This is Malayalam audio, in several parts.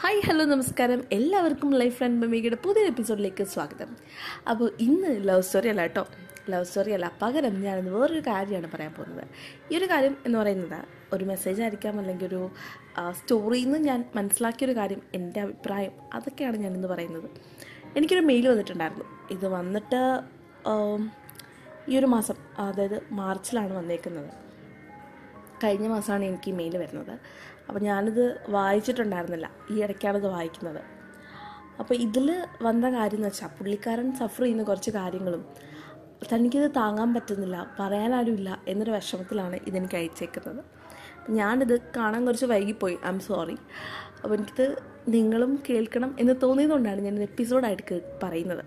ഹായ് ഹലോ നമസ്കാരം. എല്ലാവർക്കും ലൈഫ് ഫ്രണ്ട് മമ്മിയുടെ പുതിയ എപ്പിസോഡിലേക്ക് സ്വാഗതം. അപ്പോൾ ഇന്ന് ലവ് സ്റ്റോറി അല്ല കേട്ടോ ലവ് സ്റ്റോറി അല്ല. പകരം ഞാനിന്ന് വേറൊരു കാര്യമാണ് പറയാൻ പോകുന്നത്. ഈ ഒരു കാര്യം എന്ന് പറയുന്നത് ഒരു മെസ്സേജ് ആയിരിക്കാം അല്ലെങ്കിൽ ഒരു സ്റ്റോറിയിൽ നിന്ന് ഞാൻ മനസ്സിലാക്കിയൊരു കാര്യം എന്റെ അഭിപ്രായം അതൊക്കെയാണ് ഞാനിന്ന് പറയുന്നത്. എനിക്കൊരു മെയിൽ വന്നിട്ടുണ്ടായിരുന്നു. ഇത് വന്നിട്ട് ഈ ഒരു മാസം അതായത് മാർച്ചിലാണ് വന്നേക്കുന്നത്. കഴിഞ്ഞ മാസമാണ് എനിക്ക് ഈ മെയിൽ വരുന്നത്. അപ്പോൾ ഞാനിത് വായിച്ചിട്ടുണ്ടായിരുന്നില്ല. ഈ ഇടയ്ക്കാണ് ഇത് വായിക്കുന്നത്. അപ്പോൾ ഇതിൽ വന്ന കാര്യം എന്ന് വെച്ചാൽ പുള്ളിക്കാരൻ സഫർ ചെയ്യുന്ന കുറച്ച് കാര്യങ്ങളും തനിക്കിത് താങ്ങാൻ പറ്റുന്നില്ല പറയാനാരുമില്ല എന്നൊരു വിഷമത്തിലാണ് ഇതെനിക്ക് അയച്ചേക്കുന്നത്. ഞാനിത് കാണാൻ കുറച്ച് വൈകിപ്പോയി. ഐ എം സോറി അപ്പോൾ എനിക്കിത് നിങ്ങളും കേൾക്കണം എന്ന് തോന്നിയതുകൊണ്ടാണ് ഞാൻ എപ്പിസോഡായിട്ട് പറയുന്നത്.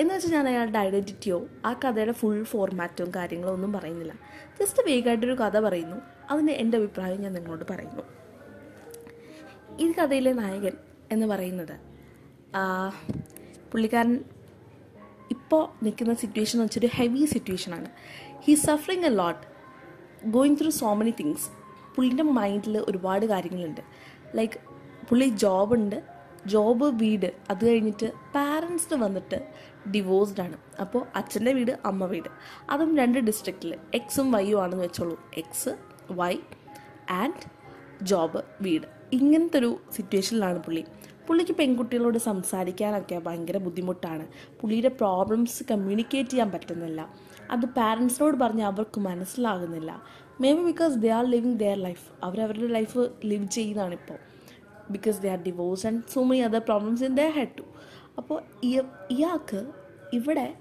എന്ന് വെച്ചാൽ ഞാൻ അയാളുടെ ഐഡന്റിറ്റിയോ ആ കഥയുടെ ഫുൾ ഫോർമാറ്റോ കാര്യങ്ങളോ ഒന്നും പറയുന്നില്ല. ജസ്റ്റ് വേഗമായിട്ടൊരു കഥ പറയുന്നു. അതിന് എന്റെ അഭിപ്രായം ഞാൻ നിങ്ങളോട് പറയുന്നു. ഈ കഥയിലെ നായകൻ എന്ന് പറയുന്നത് പുള്ളിക്കാരൻ ഇപ്പോൾ നിൽക്കുന്ന സിറ്റുവേഷൻ എന്ന് ഒരു ഹെവി സിറ്റുവേഷനാണ് he suffering a lot going through so many things പുള്ളിന്റെ മൈൻഡിൽ ഒരുപാട് കാര്യങ്ങളുണ്ട്. ലൈക്ക് പുള്ളി ജോബുണ്ട് ജോബ് വീട് അത് കഴിഞ്ഞിട്ട് പാരൻസിന് വന്നിട്ട് ഡിവോഴ്സ്ഡ് ആണ്. അപ്പോൾ അച്ഛന്റെ വീട് അമ്മ വീട്. അതും രണ്ട് ഡിസ്ട്രിക്റ്റിൽ എക്സും വൈയും ആണെന്ന് വെച്ചോളൂ. എക്സ് വൈ ആൻഡ് ജോബ് വീട്. ഇങ്ങനത്തെ ഒരു സിറ്റുവേഷനിലാണ് പുള്ളി. പുള്ളിക്ക് പെൺകുട്ടികളോട് സംസാരിക്കാനൊക്കെ ഭയങ്കര ബുദ്ധിമുട്ടാണ്. പുള്ളിയുടെ പ്രോബ്ലംസ് കമ്മ്യൂണിക്കേറ്റ് ചെയ്യാൻ പറ്റുന്നില്ല. അത് പാരൻസിനോട് പറഞ്ഞ് അവർക്ക് മനസ്സിലാകുന്നില്ല. Maybe because they are living their life അവരവരുടെ ലൈഫ് ലിവ് ചെയ്യുന്നതാണ് ഇപ്പോൾ because they are divorce and so many other problems in they head to അപ്പോൾ ഇയാൾക്ക് ഇവിടെ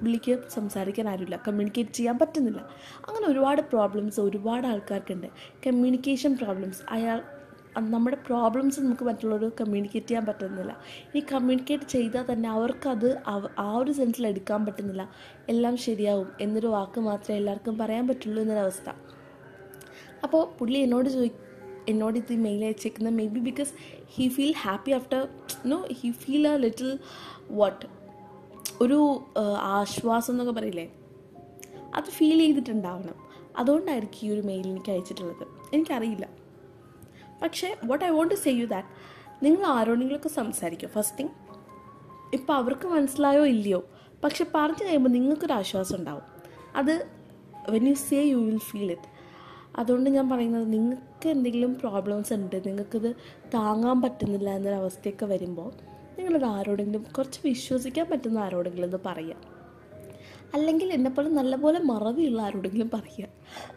പുള്ളിക്ക് സംസാരിക്കാൻ ആരുമില്ല. കമ്മ്യൂണിക്കേറ്റ് ചെയ്യാൻ പറ്റുന്നില്ല. അങ്ങനെ ഒരുപാട് പ്രോബ്ലംസ് ഒരുപാട് ആൾക്കാർക്കുണ്ട്. കമ്മ്യൂണിക്കേഷൻ പ്രോബ്ലംസ് അയാൾ നമ്മുടെ പ്രോബ്ലംസ് നമുക്ക് മറ്റുള്ളവരോട് കമ്മ്യൂണിക്കേറ്റ് ചെയ്യാൻ പറ്റുന്നില്ല. ഈ കമ്മ്യൂണിക്കേറ്റ് ചെയ്താൽ തന്നെ അവർക്കത് അവ- ആ ഒരു സെൻസിൽ എടുക്കാൻ പറ്റുന്നില്ല. എല്ലാം ശരിയാവും എന്നൊരു വാക്ക് മാത്രമേ എല്ലാവർക്കും പറയാൻ പറ്റുള്ളൂ എന്നൊരവസ്ഥ. അപ്പോൾ പുള്ളി എന്നോട് ചോദി എന്നോട് ഇത് mail അയച്ചേക്കുന്നത് maybe because he feel happy after no he feel a little what ഒരു ആശ്വാസം എന്നൊക്കെ പറയില്ലേ? അത് ഫീൽ ചെയ്തിട്ടുണ്ടാവണം. അതുകൊണ്ടായിരിക്കും ഈ ഒരു മെയിൽ എനിക്ക് അയച്ചിട്ടുള്ളത്. എനിക്കറിയില്ല. പക്ഷേ what I want to say you that നിങ്ങൾ ആരോടെങ്കിലുമൊക്കെ സംസാരിക്കും. ഫസ്റ്റ് തിങ് ഇപ്പോൾ അവർക്ക് മനസ്സിലായോ ഇല്ലയോ? പക്ഷെ പറഞ്ഞു കഴിയുമ്പോൾ നിങ്ങൾക്കൊരു ആശ്വാസം ഉണ്ടാവും. അത് when you say you will feel it അതുകൊണ്ട് ഞാൻ പറയുന്നത് നിങ്ങൾക്ക് എന്തെങ്കിലും പ്രോബ്ലംസ് ഉണ്ട് നിങ്ങൾക്കിത് താങ്ങാൻ പറ്റുന്നില്ല എന്നൊരവസ്ഥയൊക്കെ വരുമ്പോൾ നിങ്ങളത് ആരോടെങ്കിലും കുറച്ച് വിശ്വസിക്കാൻ പറ്റുന്ന ആരോടെങ്കിലും ഇത് പറയുക അല്ലെങ്കിൽ എന്നെപ്പോലെ നല്ലപോലെ മറവിയുള്ള ആരോടെങ്കിലും പറയുക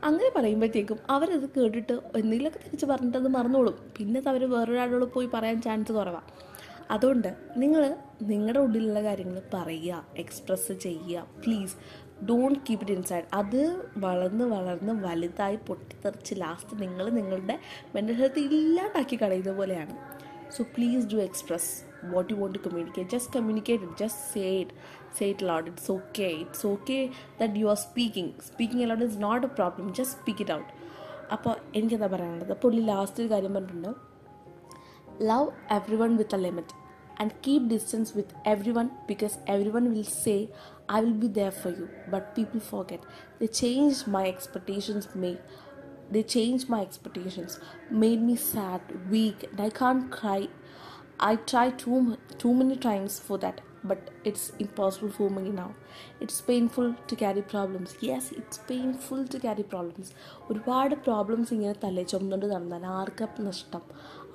അങ്ങനെ പറയുമ്പോഴത്തേക്കും അവരത് കേട്ടിട്ട് എന്തെങ്കിലുമൊക്കെ തിരിച്ച് പറഞ്ഞിട്ട് അത് മറന്നോളും. പിന്നെ അവർ വേറൊരാളോട് പോയി പറയാൻ ചാൻസ് കുറവാണ് അതുകൊണ്ട് നിങ്ങൾ നിങ്ങളുടെ ഉള്ളിലുള്ള കാര്യങ്ങൾ പറയുക എക്സ്പ്രസ് ചെയ്യുക. Please don't keep it inside അത് വളർന്ന് വളർന്ന് വലുതായി പൊട്ടിത്തെറിച്ച് ലാസ്റ്റ് നിങ്ങൾ നിങ്ങളുടെ മെന്റൽ ഹെൽത്ത് ഇല്ലാണ്ടാക്കി കളയുന്ന പോലെയാണ്. So please do express. what you want to communicate. Just communicate it. Just say it. Say it loud. It's okay. It's okay that you are speaking. Speaking aloud is not a problem. Just speak it out. അപ്പോൾ എനിക്കെന്താ പറയാനുള്ളത് പുള്ളി ലാസ്റ്റ് ഒരു കാര്യം പറഞ്ഞിട്ടുണ്ട് love everyone with a limit and keep distance with everyone because everyone will say i will be there for you but people forget they changed my expectations made they changed my expectations made me sad weak and i can't cry i tried too, too many times for that but it's impossible for me now. It's painful to carry problems. Yes it's painful to carry problems. ഒരുപാട് പ്രോബ്ലംസ് ഇങ്ങനെ തലേ ചുമന്നുകൊണ്ട് നടന്നാൽ ആർക്കാ നഷ്ടം?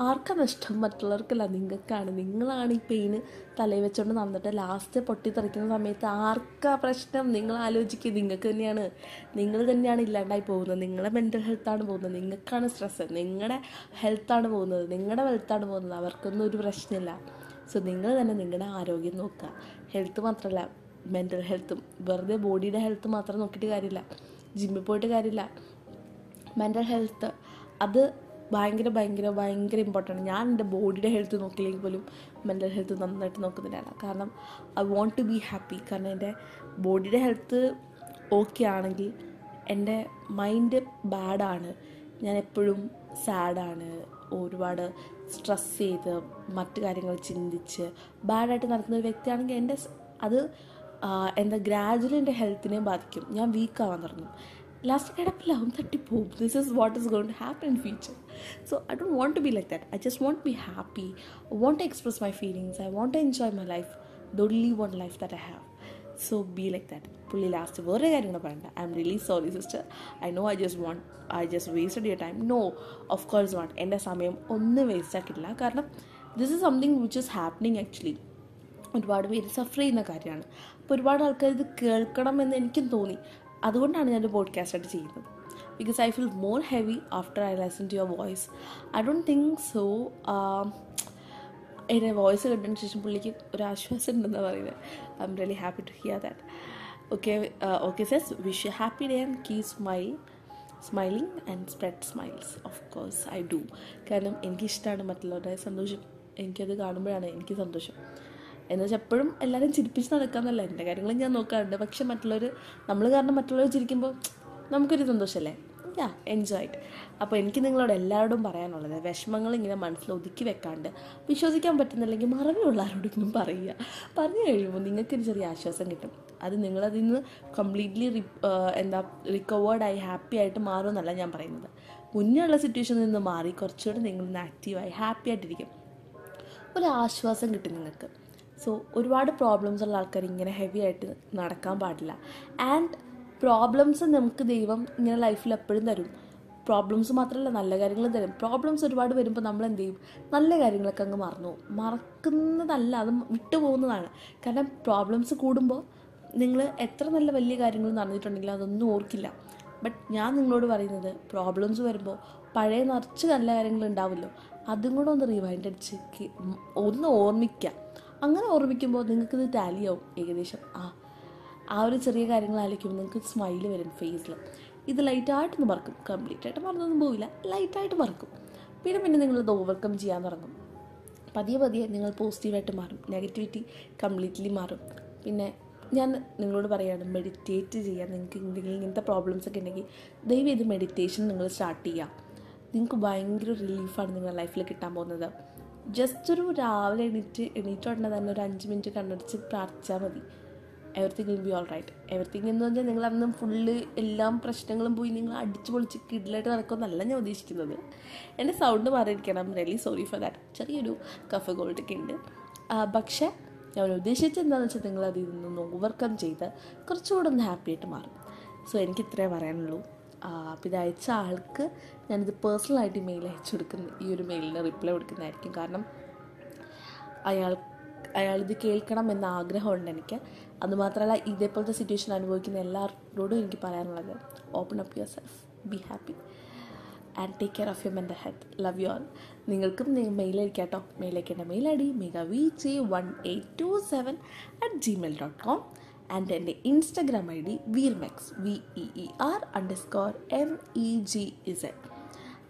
ആർക്കാ നഷ്ടം? മറ്റുള്ളവർക്കല്ല. നിങ്ങൾക്കാണ്. നിങ്ങളാണ് ഈ പെയിന് തലയിൽ വെച്ചുകൊണ്ട് നടന്നിട്ട് ലാസ്റ്റ് പൊട്ടിത്തെറിക്കുന്ന സമയത്ത് ആർക്കാ പ്രശ്നം? നിങ്ങൾ ആലോചിക്കുക നിങ്ങൾക്ക് തന്നെയാണ്. നിങ്ങൾ തന്നെയാണ് ഇല്ലാണ്ടായി പോകുന്നത്. നിങ്ങളുടെ മെന്റൽ ഹെൽത്താണ് പോകുന്നത്. നിങ്ങൾക്കാണ് സ്ട്രെസ്സ് നിങ്ങളുടെ ഹെൽത്താണ് പോകുന്നത്. നിങ്ങളുടെ വെൽത്താണ് പോകുന്നത്. അവർക്കൊന്നും ഒരു പ്രശ്നമില്ല. സോ നിങ്ങൾ തന്നെ നിങ്ങളുടെ ആരോഗ്യം നോക്കുക. ഹെൽത്ത് മാത്രമല്ല മെന്റൽ ഹെൽത്തും വെറുതെ ബോഡിയുടെ ഹെൽത്ത് മാത്രം നോക്കിയിട്ട് കാര്യമില്ല. ജിമ്മിൽ പോയിട്ട് കാര്യമില്ല. മെന്റൽ ഹെൽത്ത് അത് ഭയങ്കര ഭയങ്കര ഭയങ്കര ഇമ്പോർട്ടന്റ് ഞാൻ എന്റെ ബോഡിയുടെ ഹെൽത്ത് നോക്കിയില്ലെങ്കിൽ പോലും മെന്റൽ ഹെൽത്ത് നന്നായിട്ട് നോക്കുന്നില്ല കാരണം I want to be happy കാരണം എന്റെ ബോഡിയുടെ ഹെൽത്ത് ഓക്കെ ആണെങ്കിൽ എന്റെ മൈൻഡ് ബാഡാണ് ഞാൻ എപ്പോഴും സാഡാണ് ഒരുപാട് സ്ട്രെസ് ചെയ്ത് മറ്റു കാര്യങ്ങൾ ചിന്തിച്ച് ബാഡായിട്ട് നടക്കുന്ന ഒരു വ്യക്തിയാണെങ്കിൽ എന്റെ അത് എന്താ ഗ്രാജുവലി എന്റെ ഹെൽത്തിനെ ബാധിക്കും. ഞാൻ വീക്കാവാൻ തുടങ്ങും. ലാസ്റ്റ് കിടപ്പില്ല അവൻ തട്ടിപ്പോവും this is what is gonna happen in future so I don't want to be like that I just want be happy I want to express my feelings I want to enjoy my life the only one life that I have so be like that പുള്ളി ലാസ്റ്റ് വേറെ കാര്യങ്ങൾ പറയണ്ട. I'm really sorry sister I know I just want I just wasted your time no of course not എന്റെ സമയം ഒന്നും വേസ്റ്റ് ആക്കിയിട്ടില്ല. കാരണം this is something which is happening actually ഒരുപാട് പേര് സഫർ ചെയ്യുന്ന കാര്യമാണ്. അപ്പോൾ ഒരുപാട് ആൾക്കാർ ഇത് കേൾക്കണമെന്ന് എനിക്കും തോന്നി. അതുകൊണ്ടാണ് ഞാനൊരു പോഡ്കാസ്റ്റായിട്ട് ചെയ്യുന്നത്. Because I feel more heavy after I listen to your voice I don't think so എന്റെ വോയിസ് കേട്ടതിന് ശേഷം പുള്ളിക്ക് ഒരു ആശ്വാസം ഉണ്ടെന്ന് പറയുന്നത് I'm really happy to hear that okay okay says wish you happy day and keep smile smiling and spread smiles of course I do കാരണം എനിക്കിഷ്ടമാണ് മറ്റുള്ളവരുടെ സന്തോഷം. എനിക്കത് കാണുമ്പോഴാണ് എനിക്ക് സന്തോഷം. എന്ന് വെച്ചാൽ എപ്പോഴും എല്ലാവരും ചിരിപ്പിച്ച് നടക്കാമെന്നല്ല എന്റെ കാര്യങ്ങളും ഞാൻ നോക്കാറുണ്ട്. പക്ഷെ മറ്റുള്ളവർ നമ്മൾ കാരണം മറ്റുള്ളവർ ചിരിക്കുമ്പോൾ നമുക്കൊരു സന്തോഷമല്ലേ യാ എൻജോയ് ഇറ്റ് അപ്പോൾ എനിക്ക് നിങ്ങളോട് എല്ലാവരോടും പറയാനുള്ളത് വിഷമങ്ങൾ ഇങ്ങനെ മനസ്സിൽ ഒതുക്കി വെക്കാണ്ട് വിശ്വസിക്കാൻ പറ്റുന്നില്ലെങ്കിൽ മറവിയുള്ളവരോടൊന്നും പറയുക. പറഞ്ഞു കഴിയുമ്പോൾ നിങ്ങൾക്കൊരു ചെറിയ ആശ്വാസം കിട്ടും. അത് നിങ്ങളതിൽ നിന്ന് കംപ്ലീറ്റ്ലി റി എന്താ റിക്കവേർഡായി ഹാപ്പി ആയിട്ട് മാറുമെന്നല്ല ഞാൻ പറയുന്നത്. മുന്നേ ഉള്ള സിറ്റുവേഷനിൽ നിന്ന് മാറി കുറച്ചുകൂടെ നിങ്ങളിന്ന് ആക്റ്റീവായി ഹാപ്പി ആയിട്ടിരിക്കും. ഒരു ആശ്വാസം കിട്ടും നിങ്ങൾക്ക്. സോ ഒരുപാട് പ്രോബ്ലംസ് ഉള്ള ആൾക്കാർ ഇങ്ങനെ ഹെവി ആയിട്ട് നടക്കാൻ പാടില്ല. ആൻഡ് പ്രോബ്ലംസ് നമുക്ക് ദൈവം ഇങ്ങനെ ലൈഫിൽ എപ്പോഴും തരും. പ്രോബ്ലംസ് മാത്രമല്ല നല്ല കാര്യങ്ങളും തരും. പ്രോബ്ലംസ് ഒരുപാട് വരുമ്പോൾ നമ്മൾ എന്ത് ചെയ്യും? നല്ല കാര്യങ്ങളൊക്കെ അങ്ങ് മറന്നു മറക്കുന്നതല്ല അത് വിട്ടുപോകുന്നതാണ് കാരണം പ്രോബ്ലംസ് കൂടുമ്പോൾ നിങ്ങൾ എത്ര നല്ല വലിയ കാര്യങ്ങൾ നടന്നിട്ടുണ്ടെങ്കിലും അതൊന്നും ഓർക്കില്ല. ബട്ട് ഞാൻ നിങ്ങളോട് പറയുന്നത് പ്രോബ്ലംസ് വരുമ്പോൾ പഴയ നിറച്ച് നല്ല കാര്യങ്ങൾ ഉണ്ടാവുമല്ലോ അതും കൂടെ ഒന്ന് റിവൈൻഡ് അടിച്ച് ഒന്ന് ഓർമ്മിക്കുക. അങ്ങനെ ഓർമ്മിക്കുമ്പോൾ നിങ്ങൾക്കിത് ടാലിയാവും ഏകദേശം ആ ആ ഒരു ചെറിയ കാര്യങ്ങൾ നിങ്ങൾക്ക് സ്മൈൽ വരും ഫേസിൽ ഇത് ലൈറ്റായിട്ടൊന്ന് മറക്കും. കംപ്ലീറ്റ് ആയിട്ട് മറന്നൊന്നും പോവില്ല. ലൈറ്റായിട്ട് മറക്കും. പിന്നെ പിന്നെ നിങ്ങളത് ഓവർകം ചെയ്യാൻ തുടങ്ങും. പതിയെ പതിയെ നിങ്ങൾ പോസിറ്റീവായിട്ട് മാറും. നെഗറ്റിവിറ്റി കംപ്ലീറ്റ്ലി മാറും. പിന്നെ ഞാൻ നിങ്ങളോട് പറയുകയാണ് മെഡിറ്റേറ്റ് ചെയ്യാൻ നിങ്ങൾക്ക് എന്തെങ്കിലും ഇങ്ങനത്തെ പ്രോബ്ലംസ് ഒക്കെ ഉണ്ടെങ്കിൽ ദയവ് ഇത് മെഡിറ്റേഷൻ നിങ്ങൾ സ്റ്റാർട്ട് ചെയ്യുക. നിങ്ങൾക്ക് ഭയങ്കര റിലീഫാണ് നിങ്ങളുടെ ലൈഫിൽ കിട്ടാൻ പോകുന്നത്. ജസ്റ്റ് ഒരു രാവിലെ എണീറ്റ് എണീറ്റ് ഉടനെ തന്നെ ഒരു അഞ്ച് മിനിറ്റ് കണ്ണടിച്ച് പ്രാർത്ഥിച്ചാൽ മതി. Everything will be all right everything എന്ന് പറഞ്ഞാൽ നിങ്ങൾ അന്ന് ഫുള്ള് എല്ലാം പ്രശ്നങ്ങളും പോയി നിങ്ങൾ അടിച്ച് പൊളിച്ച് കിഡിലായിട്ട് നടക്കുമെന്നല്ല ഞാൻ ഉദ്ദേശിക്കുന്നത്. എന്റെ സൗണ്ട് മാറിയിരിക്കണം. റിയലി സോറി ഫോർ ദാറ്റ് ചെറിയൊരു കഫ് ഗോൾഡ് ഒക്കെ ഉണ്ട് പക്ഷേ ഞാൻ ഉദ്ദേശിച്ചത് എന്താണെന്ന് വെച്ചാൽ നിങ്ങൾ അതിൽ നിന്ന് ഓവർകം ചെയ്ത് കുറച്ചുകൂടെ ഒന്ന് ഹാപ്പി ആയിട്ട് മാറും. സോ എനിക്ക് ഇത്രേ പറയാനുള്ളൂ. അപ്പം ഇത് അയച്ച ആൾക്ക് ഞാനിത് പേഴ്സണലായിട്ട് മെയിൽ അയച്ചു കൊടുക്കുന്ന ഈ ഒരു മെയിലിന് റിപ്ലൈ കൊടുക്കുന്നതായിരിക്കും. കാരണം അയാൾ അയാളിത് കേൾക്കണം എന്ന ആഗ്രഹമുണ്ട് എനിക്ക്. അതുമാത്രമല്ല ഇതേപോലത്തെ സിറ്റുവേഷൻ അനുഭവിക്കുന്ന എല്ലാവരോടും എനിക്ക് പറയാനുള്ളത് open up yourself be happy and take care of your mental health love you all നിങ്ങൾക്കും മെയിൽ അയക്കാം കേട്ടോ. മെയിൽ അയക്കേണ്ട mail I D mega V J one eight two seven at gmail dot com and എന്റെ Instagram I D വീർമെക്സ് V E E R underscore M E G Z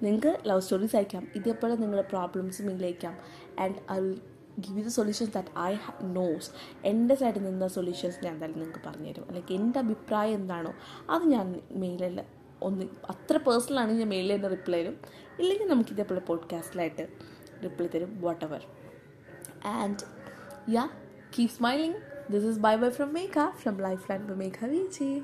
നിങ്ങൾക്ക് ലവ് സ്റ്റോറീസ് അയക്കാം. ഇതേപോലെ നിങ്ങളുടെ പ്രോബ്ലംസ് മെയിൽ അയക്കാം. And I will give the solutions that I knows എന്റെ സൈഡിൽ നിന്ന സൊല്യൂഷൻസ് ഞാൻ എന്തായാലും നിങ്ങൾക്ക് പറഞ്ഞുതരും. അല്ലെങ്കിൽ എന്റെ അഭിപ്രായം എന്താണോ അത് ഞാൻ മെയിലിൽ ഒന്ന് അത്ര പേഴ്സണലാണ് ഞാൻ മെയിലിൽ തന്നെ റിപ്ലൈ തരും ഇല്ലെങ്കിൽ നമുക്ക് ഇതേപോലെ പോഡ്കാസ്റ്റിലായിട്ട് റിപ്ലൈ തരും whatever and yeah keep smiling this is bye bye from Megha from lifeline by Megha Vijay